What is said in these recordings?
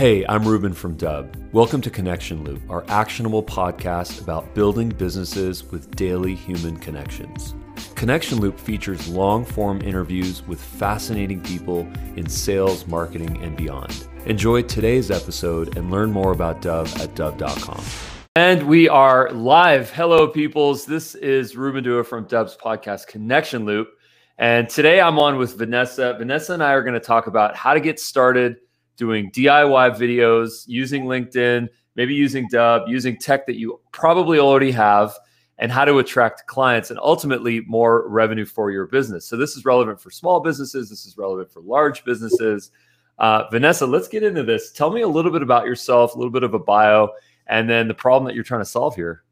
Hey, I'm Ruben from Dubb. Welcome to Connection Loop, our actionable podcast about building businesses with daily human connections. Connection Loop features long form interviews with fascinating people in sales, marketing, and beyond. Enjoy today's episode and learn more about Dubb at Dubb.com. And we are live. Hello, peoples. This is Ruben Dua from Dubb's podcast, Connection Loop. And today I'm on with Vanessa. Vanessa and I are going to talk about how to get started doing DIY videos using LinkedIn, maybe using Dubb, using tech that you probably already have, and how to attract clients and ultimately more revenue for your business. So, this is relevant for small businesses, this is relevant for large businesses. Uh, Vanessa, let's get into this. Tell me a little bit about yourself, a little bit of a bio, and then the problem that you're trying to solve here.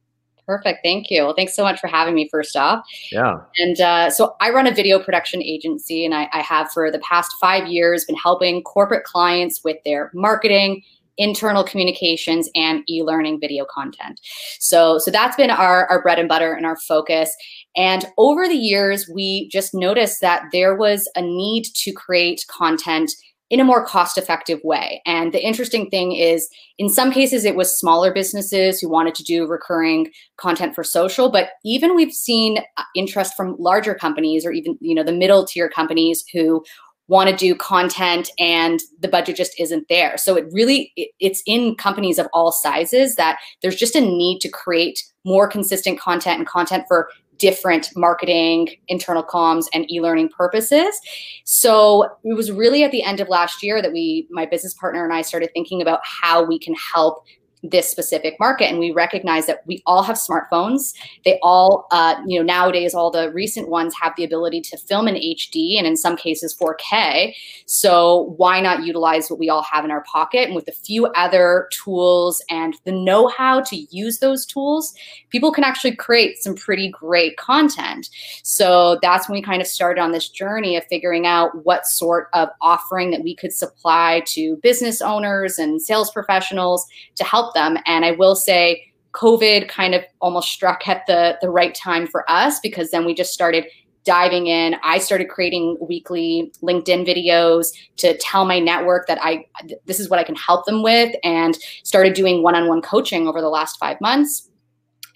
Perfect. Thank you. Well, thanks so much for having me first off. Yeah. And uh, so I run a video production agency, and I, I have for the past five years been helping corporate clients with their marketing, internal communications and e-learning video content. So so that's been our our bread and butter and our focus. And over the years we just noticed that there was a need to create content in a more cost effective way. And the interesting thing is, in some cases, it was smaller businesses who wanted to do recurring content for social, but even we've seen uh, interest from larger companies or even you know the middle tier companies who want to do content and the budget just isn't there so it really it's in companies of all sizes that there's just a need to create more consistent content and content for different marketing, internal comms, and e-learning purposes. So it was really at the end of last year that we, my business partner and I started thinking about how we can help this specific market and we recognize that we all have smartphones. They all uh, you know nowadays all the recent ones have the ability to film in hd and in some cases 4k so why not utilize what we all have in our pocket? And with a few other tools and the know-how to use those tools people can actually create some pretty great content. So that's when we kind of started on this journey of figuring out what sort of offering that we could supply to business owners and sales professionals to help help them. And I will say, COVID kind of almost struck at the the right time for us because then we just started diving in. I started creating weekly LinkedIn videos to tell my network that I this is what I can help them with and started doing one-on-one coaching over the last 5 months.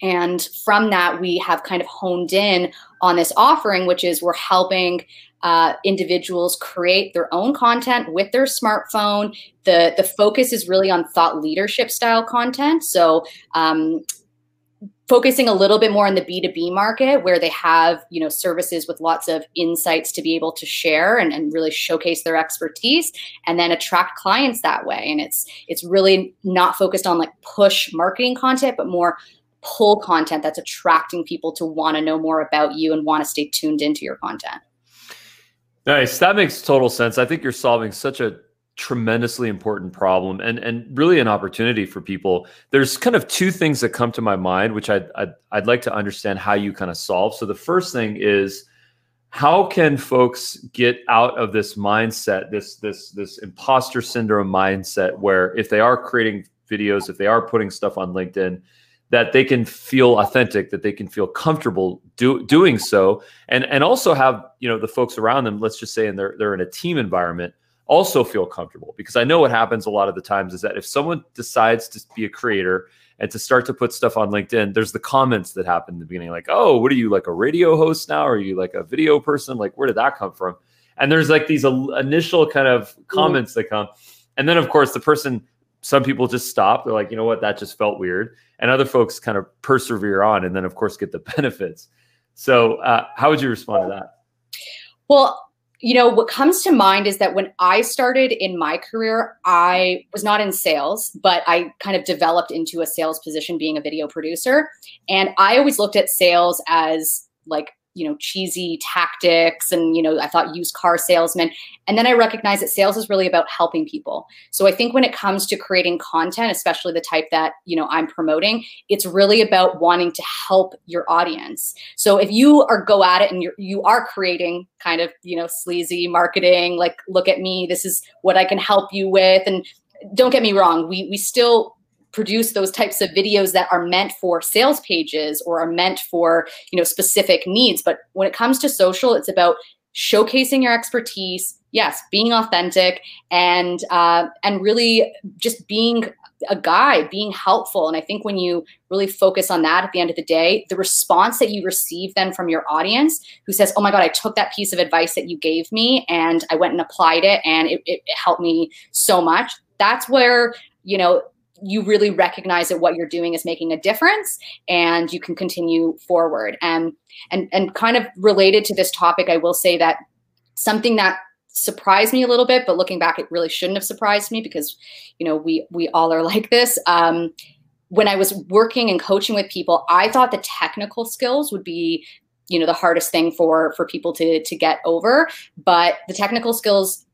And from that we have kind of honed in on this offering which is we're helping uh, individuals create their own content with their smartphone. The, the focus is really on thought leadership style content. So, um, focusing a little bit more on the b2b market where they have you know services with lots of insights to be able to share and, and really showcase their expertise and then attract clients that way and it's it's really not focused on like push marketing content but more pull content that's attracting people to want to know more about you and want to stay tuned into your content Nice. That makes total sense. I think you're solving such a tremendously important problem and and really an opportunity for people. There's kind of two things that come to my mind, which I'd, I'd, I'd like to understand how you kind of solve. So the first thing is how can folks get out of this mindset, this this this imposter syndrome mindset, where if they are creating videos, if they are putting stuff on LinkedIn, that they can feel authentic, that they can feel comfortable do, doing so, and and also have you know the folks around them. Let's just say, and they're they're in a team environment, also feel comfortable because I know what happens a lot of the times is that if someone decides to be a creator and to start to put stuff on LinkedIn, there's the comments that happen in the beginning, like, "Oh, what are you like a radio host now? Or are you like a video person? Like, where did that come from?" And there's like these initial kind of comments mm. that come, and then of course the person some people just stop. They're like, you know what, that just felt weird. And other folks kind of persevere on and then, of course, get the benefits. So, uh, how would you respond to that? Well, you know, what comes to mind is that when I started in my career, I was not in sales, but I kind of developed into a sales position being a video producer. And I always looked at sales as like you know cheesy tactics and you know i thought used car salesman and then i recognized that sales is really about helping people. So i think when it comes to creating content especially the type that you know i'm promoting it's really about wanting to help your audience. So if you are go at it and you're you are creating kind of you know sleazy marketing like look at me this is what i can help you with. And don't get me wrong we we still produce those types of videos that are meant for sales pages or are meant for you know specific needs but when it comes to social it's about showcasing your expertise yes, being authentic and uh, and really just being a guide, being helpful. And I think when you really focus on that at the end of the day, the response that you receive then from your audience who says, Oh my God, I took that piece of advice that you gave me and I went and applied it and it, it helped me so much. That's where, you know, you really recognize that what you're doing is making a difference and you can continue forward. And and and kind of related to this topic, I will say that something that surprised me a little bit, but looking back, it really shouldn't have surprised me because, you know, we we all are like this. Um, when I was working and coaching with people, I thought the technical skills would be, you know, the hardest thing for for people to to get over. But the technical skills,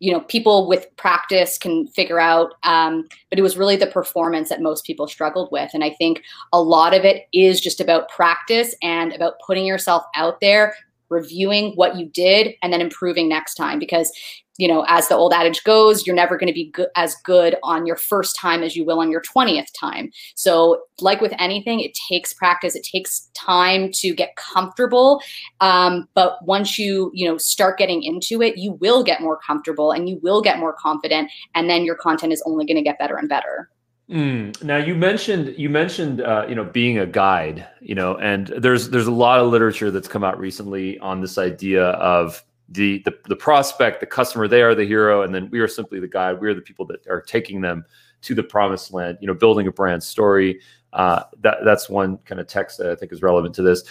you know, people with practice can figure out. Um, but it was really the performance that most people struggled with, and I think a lot of it is just about practice and about putting yourself out there, reviewing what you did and then improving next time because you know as the old adage goes you're never going to be go- as good on your first time as you will on your 20th time so like with anything it takes practice it takes time to get comfortable um, but once you you know start getting into it you will get more comfortable and you will get more confident and then your content is only going to get better and better Mm. Now you mentioned you mentioned uh, you know being a guide, you know, and there's there's a lot of literature that's come out recently on this idea of the, the the prospect, the customer, they are the hero, and then we are simply the guide. We are the people that are taking them to the promised land. You know, building a brand story. Uh, that that's one kind of text that I think is relevant to this.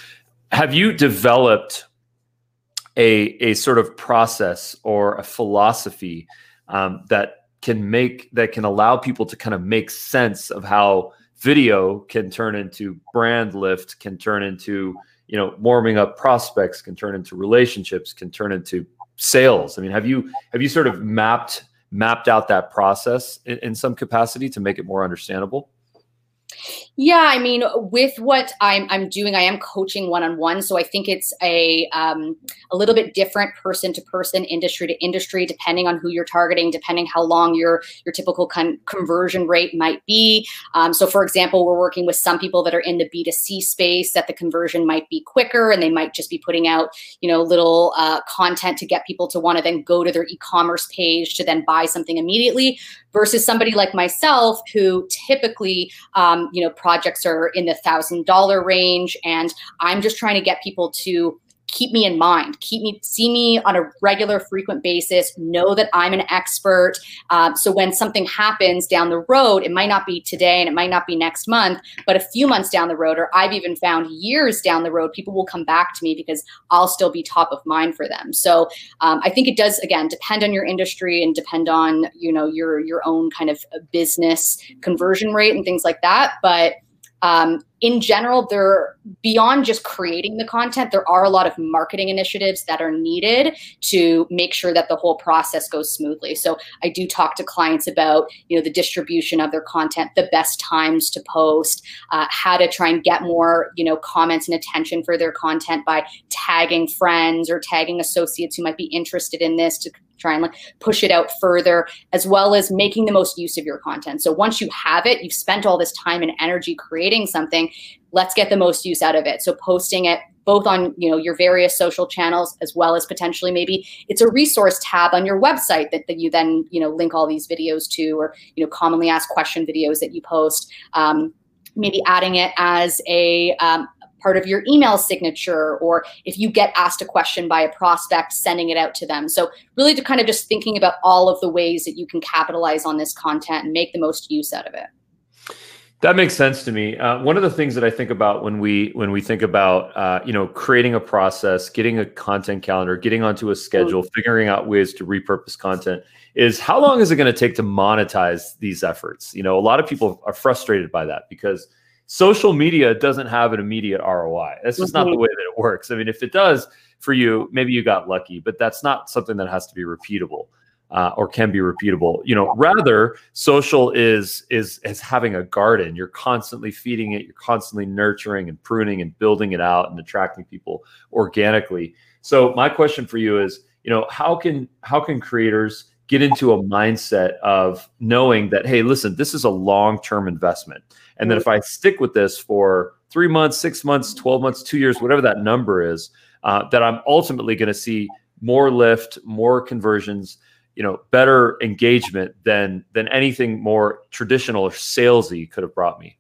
Have you developed a a sort of process or a philosophy um, that can make that can allow people to kind of make sense of how video can turn into brand lift can turn into you know warming up prospects can turn into relationships can turn into sales. I mean have you have you sort of mapped mapped out that process in, in some capacity to make it more understandable yeah, I mean, with what I'm I'm doing, I am coaching one on one, so I think it's a um, a little bit different person to person, industry to industry, depending on who you're targeting, depending how long your your typical con- conversion rate might be. Um, so, for example, we're working with some people that are in the B2C space that the conversion might be quicker, and they might just be putting out you know little uh, content to get people to want to then go to their e-commerce page to then buy something immediately versus somebody like myself who typically um, you know projects are in the thousand dollar range and i'm just trying to get people to keep me in mind keep me see me on a regular frequent basis know that i'm an expert. Um, so when something happens down the road it might not be today and it might not be next month but a few months down the road or i've even found years down the road people will come back to me because i'll still be top of mind for them. So um, i think it does again depend on your industry and depend on you know your your own kind of business conversion rate and things like that. But um, in general, they're beyond just creating the content, there are a lot of marketing initiatives that are needed to make sure that the whole process goes smoothly. So I do talk to clients about you know the distribution of their content, the best times to post, uh, how to try and get more you know comments and attention for their content by tagging friends or tagging associates who might be interested in this to try and like push it out further as well as making the most use of your content. So once you have it you've spent all this time and energy creating something let's get the most use out of it. So posting it both on you know your various social channels as well as potentially maybe it's a resource tab on your website that, that you then you know link all these videos to or you know commonly asked question videos that you post. Um, maybe adding it as a, um, part of your email signature, or if you get asked a question by a prospect, sending it out to them. So, really, to kind of just thinking about all of the ways that you can capitalize on this content and make the most use out of it. That makes sense to me. Uh, one of the things that I think about when we when we think about uh, you know creating a process, getting a content calendar, getting onto a schedule, mm-hmm. figuring out ways to repurpose content is how long is it going to take to monetize these efforts? You know, a lot of people are frustrated by that because social media doesn't have an immediate ROI. That's just mm-hmm. not the way that it works. I mean, if it does for you, maybe you got lucky, but that's not something that has to be repeatable. Uh, or can be repeatable. You know, rather social is is is having a garden. You're constantly feeding it. You're constantly nurturing and pruning and building it out and attracting people organically. So my question for you is, you know, how can how can creators get into a mindset of knowing that hey, listen, this is a long term investment. And then if I stick with this for three months, six months, 12 months, two years, whatever that number is, uh, that I'm ultimately going to see more lift, more conversions, you know, better engagement than than anything more traditional or salesy could have brought me.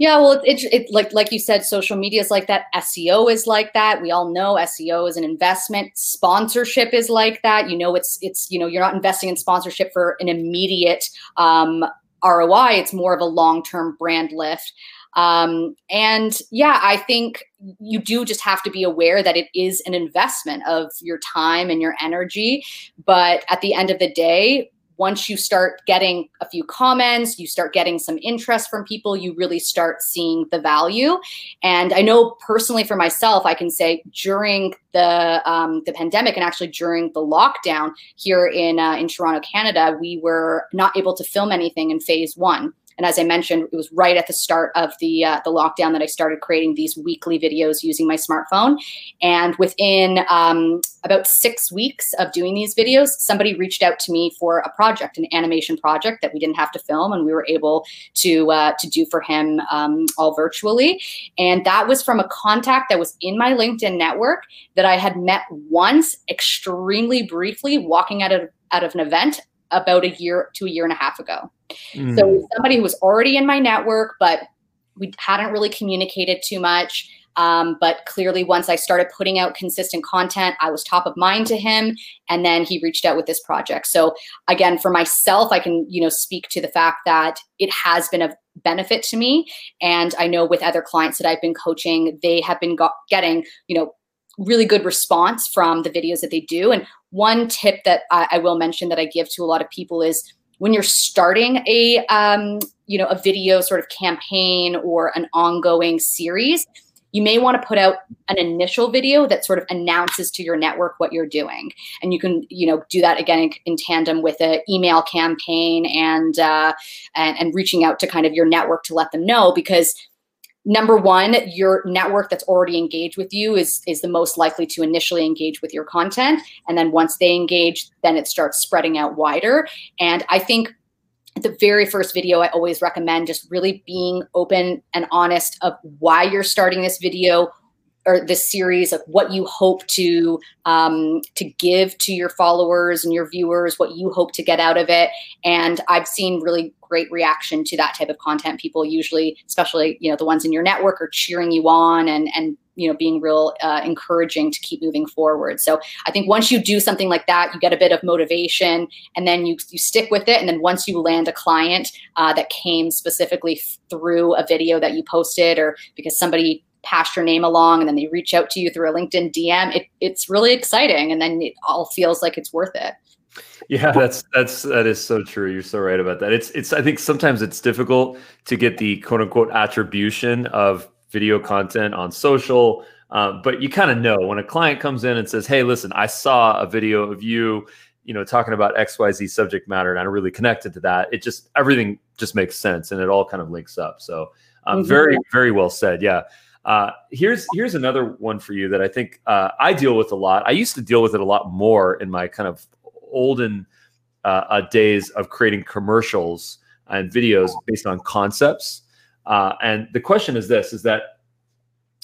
Yeah, well, it's it, it, like like you said, social media is like that. SEO is like that. We all know SEO is an investment. Sponsorship is like that. You know, it's it's you know you're not investing in sponsorship for an immediate um, ROI. It's more of a long term brand lift. Um, and yeah, I think you do just have to be aware that it is an investment of your time and your energy. But at the end of the day, once you start getting a few comments, you start getting some interest from people, you really start seeing the value. And I know personally for myself, I can say during the um, the pandemic and actually during the lockdown here in uh, in Toronto, Canada, we were not able to film anything in phase one. And as I mentioned, it was right at the start of the uh, the lockdown that I started creating these weekly videos using my smartphone. And within um, about six weeks of doing these videos, somebody reached out to me for a project, an animation project that we didn't have to film, and we were able to uh, to do for him um, all virtually. And that was from a contact that was in my LinkedIn network that I had met once, extremely briefly, walking out of out of an event about a year to a year and a half ago. Mm. So somebody who was already in my network, but we hadn't really communicated too much. Um, but clearly, once I started putting out consistent content, I was top of mind to him, and then he reached out with this project. So again, for myself, I can you know speak to the fact that it has been a benefit to me, and I know with other clients that I've been coaching, they have been got, getting you know really good response from the videos that they do. And one tip that I, I will mention that I give to a lot of people is when you're starting a um, you know a video sort of campaign or an ongoing series you may want to put out an initial video that sort of announces to your network what you're doing. And you can you know do that again in, in tandem with an email campaign and, uh, and and reaching out to kind of your network to let them know because number one your network that's already engaged with you is is the most likely to initially engage with your content. And then once they engage then it starts spreading out wider. And i think the very first video i always recommend just really being open and honest of why you're starting this video or this series of what you hope to um, to give to your followers and your viewers, what you hope to get out of it. And I've seen really great reaction to that type of content. People usually, especially you know the ones in your network, are cheering you on and and you know being real uh, encouraging to keep moving forward. So I think once you do something like that, you get a bit of motivation, and then you you stick with it. And then once you land a client uh, that came specifically through a video that you posted, or because somebody pass your name along and then they reach out to you through a LinkedIn DM, it, it's really exciting. And then it all feels like it's worth it. Yeah, that's that's that is so true. You're so right about that. It's it's I think sometimes it's difficult to get the quote unquote attribution of video content on social. Um, but you kind of know when a client comes in and says, "Hey, listen, I saw a video of you, you know, talking about X Y Z subject matter, and I really connected to that." It just everything just makes sense, and it all kind of links up. So, um, mm-hmm. very very well said. Yeah. Uh, here's here's another one for you that I think uh, I deal with a lot. I used to deal with it a lot more in my kind of olden uh, uh days of creating commercials and videos based on concepts. Uh, and the question is this: is that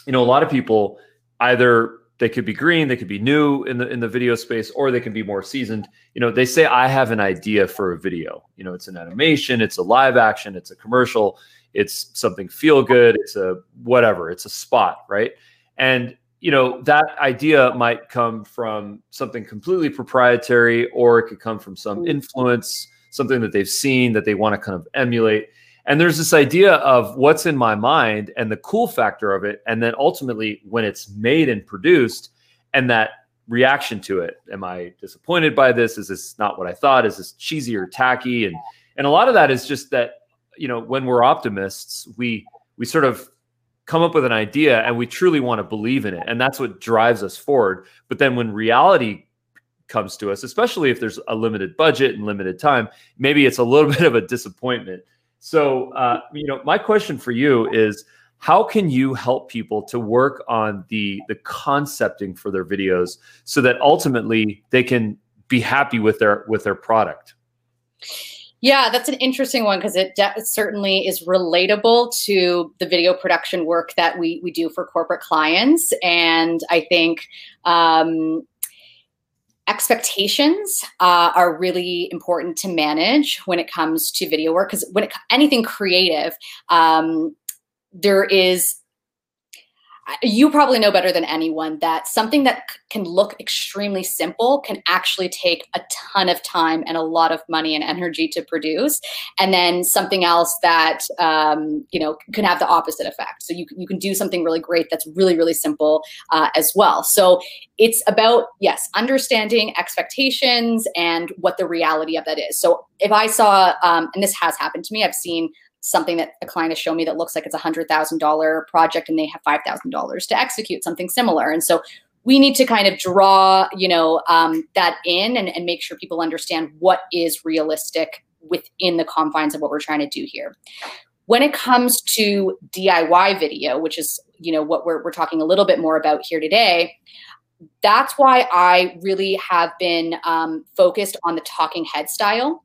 you know a lot of people either they could be green, they could be new in the in the video space, or they can be more seasoned. You know, they say I have an idea for a video. You know, it's an animation, it's a live action, it's a commercial it's something feel good, it's a whatever, it's a spot, right? And you know that idea might come from something completely proprietary or it could come from some mm. influence something that they've seen that they want to kind of emulate. And there's this idea of what's in my mind and the cool factor of it and then ultimately when it's made and produced and that reaction to it. Am i disappointed by this? Is this not what i thought? Is this cheesy or tacky? And and a lot of that is just that you know when we're optimists we we sort of come up with an idea and we truly want to believe in it and that's what drives us forward. But then when reality comes to us especially if there's a limited budget and limited time maybe it's a little bit of a disappointment. So uh, you know my question for you is how can you help people to work on the the concepting for their videos so that ultimately they can be happy with their with their product yeah, that's an interesting one because it certainly is relatable to the video production work that we we do for corporate clients, and I think um, expectations uh, are really important to manage when it comes to video work because when it anything creative um, there is you probably know better than anyone that something that can look extremely simple can actually take a ton of time and a lot of money and energy to produce. And then something else that um, you know can have the opposite effect. So you, you can do something really great that's really really simple uh, as well. So it's about yes understanding expectations and what the reality of that is. So if i saw um, and this has happened to me i've seen something that a client has shown me that looks like it's a hundred thousand dollar project and they have five thousand dollars to execute something similar. And so we need to kind of draw, you know, um, that in and, and make sure people understand what is realistic within the confines of what we're trying to do here. When it comes to DIY video, which is, you know, what we're, we're talking a little bit more about here today, that's why I really have been um, focused on the talking head style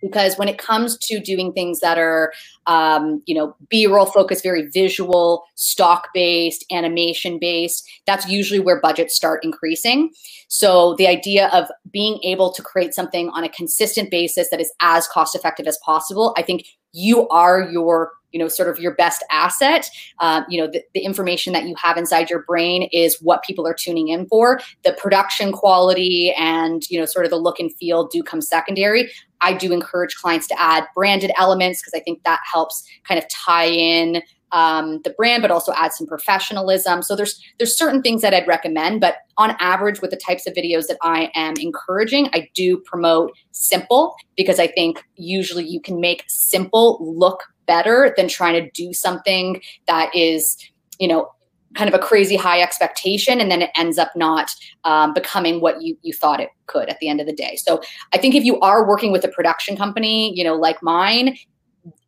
because when it comes to doing things that are um, you know b-roll focused very visual stock based animation based that's usually where budgets start increasing. So the idea of being able to create something on a consistent basis that is as cost effective as possible i think you are your you know sort of your best asset. Uh, you know the, the, information that you have inside your brain is what people are tuning in for. The production quality and you know sort of the look and feel do come secondary i do encourage clients to add branded elements because i think that helps kind of tie in um, the brand, but also add some professionalism. So there's there's certain things that I'd recommend, but on average, with the types of videos that I am encouraging, I do promote simple because I think usually you can make simple look better than trying to do something that is, you know, kind of a crazy high expectation and then it ends up not um, becoming what you, you thought it could at the end of the day so i think if you are working with a production company you know like mine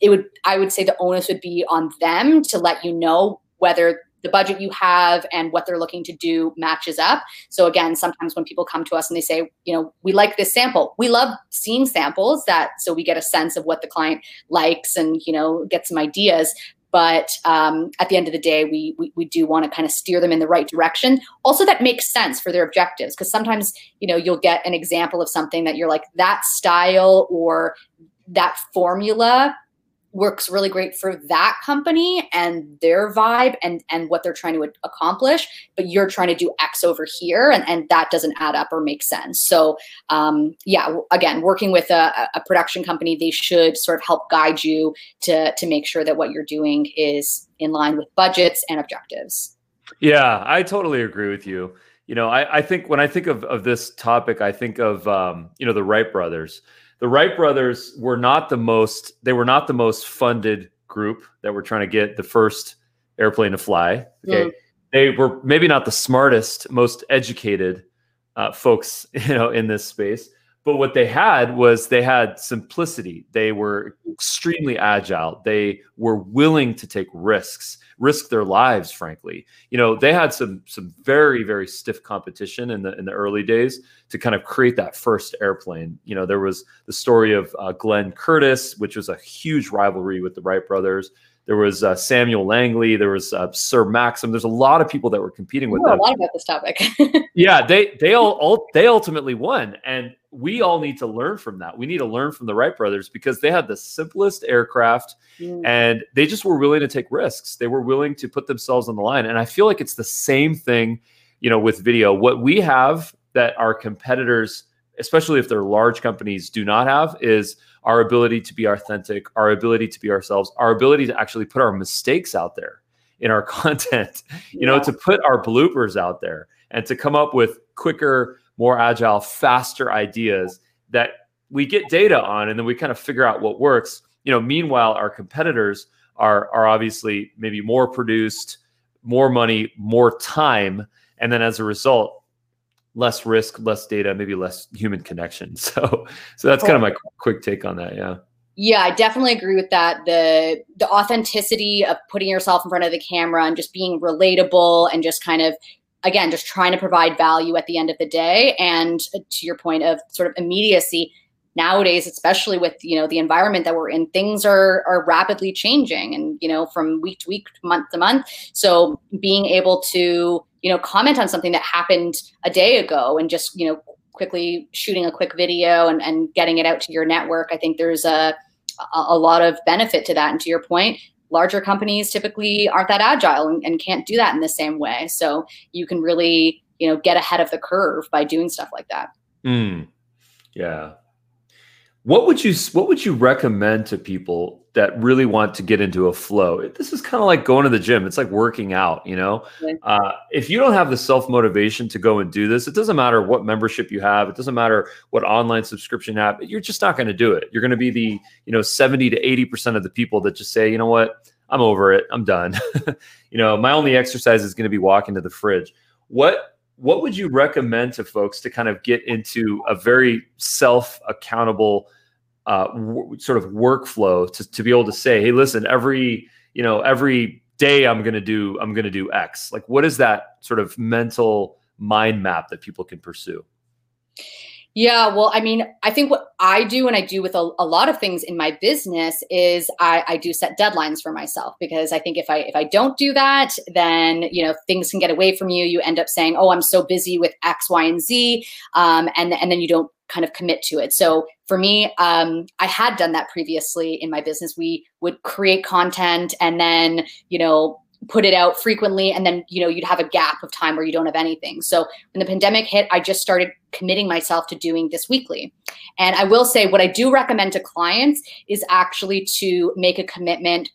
it would i would say the onus would be on them to let you know whether the budget you have and what they're looking to do matches up. So again, sometimes when people come to us and they say, you know, we like this sample, we love seeing samples that so we get a sense of what the client likes and you know get some ideas. But um, at the end of the day, we, we, we do want to kind of steer them in the right direction. Also, that makes sense for their objectives because sometimes you know you'll get an example of something that you're like that style or that formula works really great for that company and their vibe and and what they're trying to accomplish but you're trying to do x over here and, and that doesn't add up or make sense. So um, yeah again working with a, a production company they should sort of help guide you to to make sure that what you're doing is in line with budgets and objectives. Yeah i totally agree with you. You know i, I think when i think of, of this topic i think of um, you know the wright brothers the Wright brothers were not the most they were not the most funded group that were trying to get the first airplane to fly. Okay. Mm. They were maybe not the smartest, most educated uh, folks, you know, in this space. But what they had was they had simplicity. They were extremely agile. They were willing to take risks risk their lives frankly you know they had some some very very stiff competition in the in the early days to kind of create that first airplane you know there was the story of uh, glenn Curtiss, which was a huge rivalry with the wright brothers there was uh, Samuel Langley. There was uh, Sir Maxim. There's a lot of people that were competing with them. A lot about this topic. yeah, they they all, all they ultimately won, and we all need to learn from that. We need to learn from the Wright brothers because they had the simplest aircraft, mm. and they just were willing to take risks. They were willing to put themselves on the line, and I feel like it's the same thing, you know, with video. What we have that our competitors, especially if they're large companies, do not have is our ability to be authentic, our ability to be ourselves, our ability to actually put our mistakes out there in our content, you yeah. know, to put our bloopers out there and to come up with quicker, more agile, faster ideas that we get data on and then we kind of figure out what works. You know, meanwhile, our competitors are are obviously maybe more produced, more money, more time, and then as a result, less risk, less data, maybe less human connection. So, so that's kind of my quick take on that. Yeah. Yeah, I definitely agree with that. The the authenticity of putting yourself in front of the camera and just being relatable and just kind of again just trying to provide value at the end of the day and uh, to your point of sort of immediacy nowadays especially with you know the environment that we're in things are are rapidly changing and you know from week to week month to month so being able to you know comment on something that happened a day ago and just you know quickly shooting a quick video and, and getting it out to your network. I think there's a, a, a lot of benefit to that. And to your point, larger companies typically aren't that agile and, and can't do that in the same way. So you can really, you know, get ahead of the curve by doing stuff like that. Mm. Yeah. What would you what would you recommend to people that really want to get into a flow? This is kind of like going to the gym. It's like working out, you know. Uh, if you don't have the self motivation to go and do this, it doesn't matter what membership you have. It doesn't matter what online subscription app. You're just not going to do it. You're going to be the you know seventy to eighty percent of the people that just say, you know what, I'm over it. I'm done. you know, my only exercise is going to be walking to the fridge. What what would you recommend to folks to kind of get into a very self accountable uh, w- sort of workflow to, to be able to say, hey, listen, every you know every day I'm going to do I'm going to do X. Like, what is that sort of mental mind map that people can pursue? Yeah, well, I mean, I think what I do and I do with a, a lot of things in my business is I, I, do set deadlines for myself because I think if I if I don't do that, then you know things can get away from you. You end up saying, "Oh, I'm so busy with X, Y, and Z," um, and and then you don't kind of commit to it. So for me, um, I had done that previously in my business. We would create content and then you know put it out frequently and then you know you'd have a gap of time where you don't have anything. So when the pandemic hit i just started committing myself to doing this weekly. And i will say what i do recommend to clients is actually to make a commitment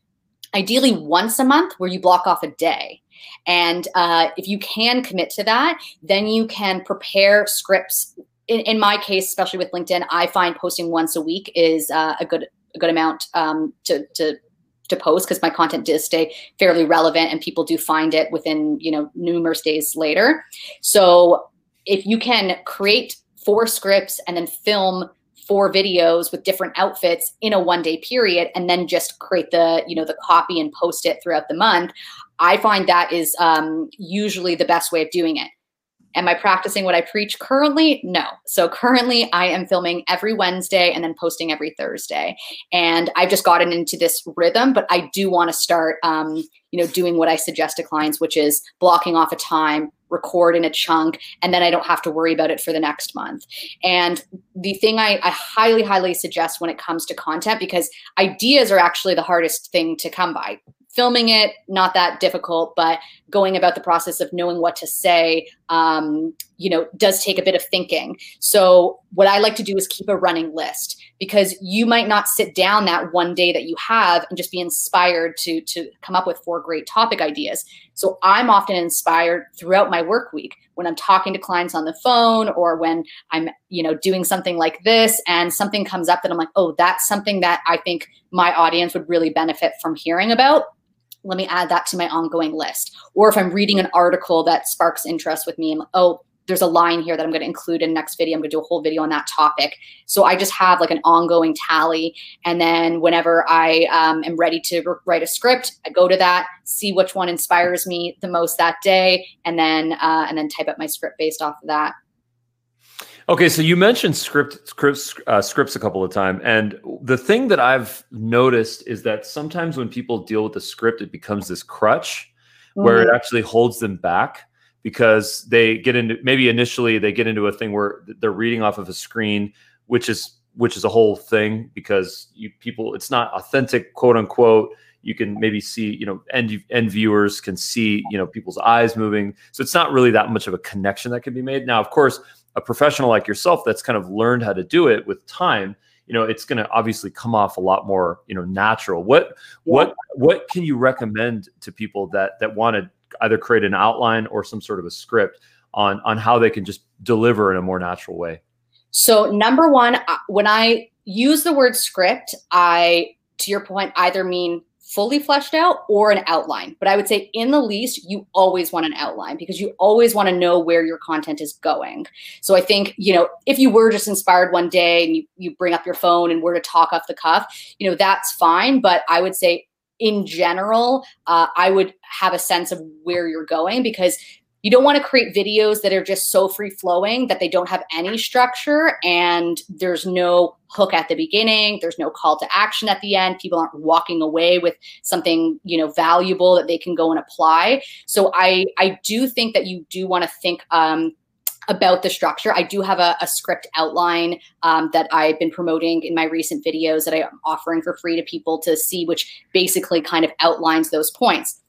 ideally once a month where you block off a day. And uh, if you can commit to that then you can prepare scripts. In, in, my case especially with linkedin i find posting once a week is uh, a good a good amount um, to, to to post because my content does stay fairly relevant and people do find it within you know numerous days later. So if you can create four scripts and then film four videos with different outfits in a one day period and then just create the you know the copy and post it throughout the month i find that is um, usually the best way of doing it Am I practicing what I preach currently? No. So currently I am filming every Wednesday and then posting every Thursday. And I've just gotten into this rhythm, but I do want to start, um, you know, doing what I suggest to clients, which is blocking off a time, record in a chunk, and then I don't have to worry about it for the next month. And the thing I, I highly, highly suggest when it comes to content, because ideas are actually the hardest thing to come by filming it not that difficult but going about the process of knowing what to say um, you know does take a bit of thinking. So what i like to do is keep a running list because you might not sit down that one day that you have and just be inspired to to come up with four great topic ideas. So i'm often inspired throughout my work week when i'm talking to clients on the phone or when i'm you know doing something like this and something comes up that i'm like oh that's something that i think my audience would really benefit from hearing about let me add that to my ongoing list. Or if I'm reading an article that sparks interest with me, oh, there's a line here that I'm going to include in next video. I'm going to do a whole video on that topic. So I just have like an ongoing tally. And then whenever I um, am ready to write a script, I go to that, see which one inspires me the most that day, and then uh, and then type up my script based off of that. Okay, so you mentioned script scripts uh, scripts a couple of times, and the thing that I've noticed is that sometimes when people deal with the script, it becomes this crutch mm-hmm. where it mm-hmm. actually holds them back because they get into maybe initially they get into a thing where they're reading off of a screen, which is which is a whole thing because you people it's not authentic quote unquote you can maybe see you know end end viewers can see you know people's eyes moving so it's not really that much of a connection that can be made now of course a professional like yourself that's kind of learned how to do it with time you know it's going to obviously come off a lot more you know natural. What what what can you recommend to people that that want to either create an outline or some sort of a script on on how they can just deliver in a more natural way? So number one uh, when i use the word script i to your point either mean fully fleshed out or an outline. But I would say, in the least, you always want an outline because you always want to know where your content is going. So I think, you know, if you were just inspired one day and you, you bring up your phone and were to talk off the cuff, you know, that's fine. But I would say, in general, uh, I would have a sense of where you're going because you don't want to create videos that are just so free flowing that they don't have any structure and there's no hook at the beginning there's no call to action at the end people aren't walking away with something you know valuable that they can go and apply so i i do think that you do want to think um about the structure. I do have a, a script outline um, that I've been promoting in my recent videos that I'm offering for free to people to see, which basically kind of outlines those points.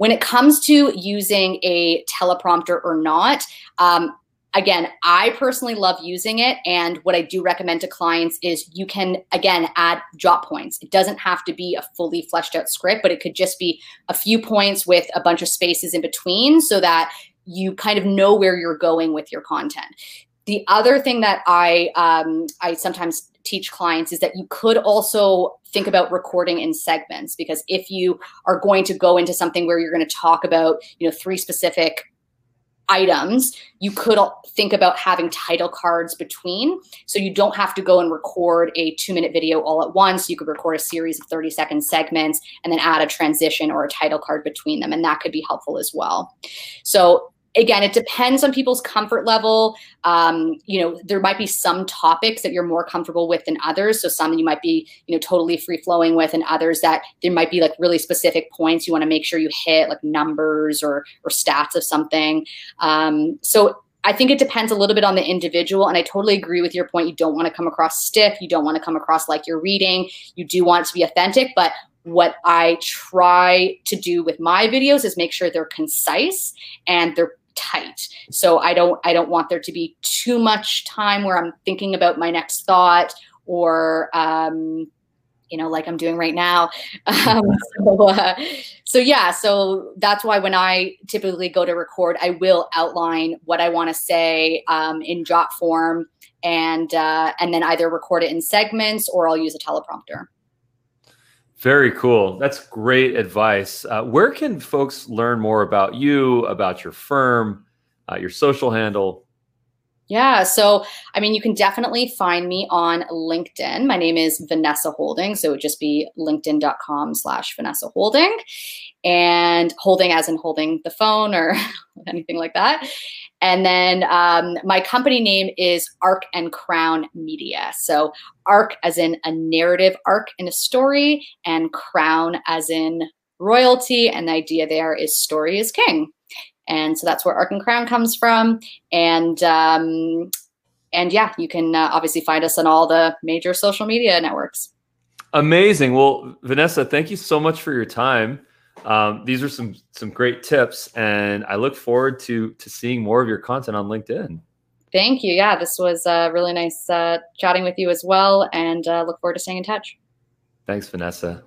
When it comes to using a teleprompter or not, um, again, I personally love using it. And what I do recommend to clients is you can, again, add drop points. It doesn't have to be a fully fleshed out script, but it could just be a few points with a bunch of spaces in between so that you kind of know where you're going with your content. The other thing that I um, I sometimes teach clients is that you could also think about recording in segments because if you are going to go into something where you're going to talk about you know three specific items, you could think about having title cards between. So you don't have to go and record a two minute video all at once. You could record a series of 30 second segments and then add a transition or a title card between them. And that could be helpful as well. So again, it depends on people's comfort level. Um, you know, there might be some topics that you're more comfortable with than others. So some you might be, you know, totally free flowing with, and others that there might be like really specific points you want to make sure you hit, like numbers or or stats of something. Um, so I think it depends a little bit on the individual. And I totally agree with your point. You don't want to come across stiff. You don't want to come across like you're reading. You do want to be authentic. But what I try to do with my videos is make sure they're concise and they're tight. So I don't I don't want there to be too much time where I'm thinking about my next thought or um, you know like I'm doing right now. Um, so, uh, so yeah, so that's why when I typically go to record, I will outline what I want to say um, in jot form and uh, and then either record it in segments or I'll use a teleprompter. Very cool. That's great advice. Uh, where can folks learn more about you, about your firm, uh, your social handle? Yeah, so I mean, you can definitely find me on LinkedIn. My name is Vanessa Holding, so it would just be linkedin.com slash Vanessa Holding and holding as in holding the phone or anything like that. And then um, my company name is Arc and Crown Media. So arc as in a narrative arc in a story, and crown as in royalty. And the idea there is story is king. And so that's where Arc and Crown comes from. And um, and yeah, you can uh, obviously find us on all the major social media networks. Amazing. Well, Vanessa, thank you so much for your time. Um, these are some some great tips, and I look forward to to seeing more of your content on LinkedIn. Thank you. Yeah, this was uh, really nice uh, chatting with you as well, and uh, look forward to staying in touch. Thanks, Vanessa.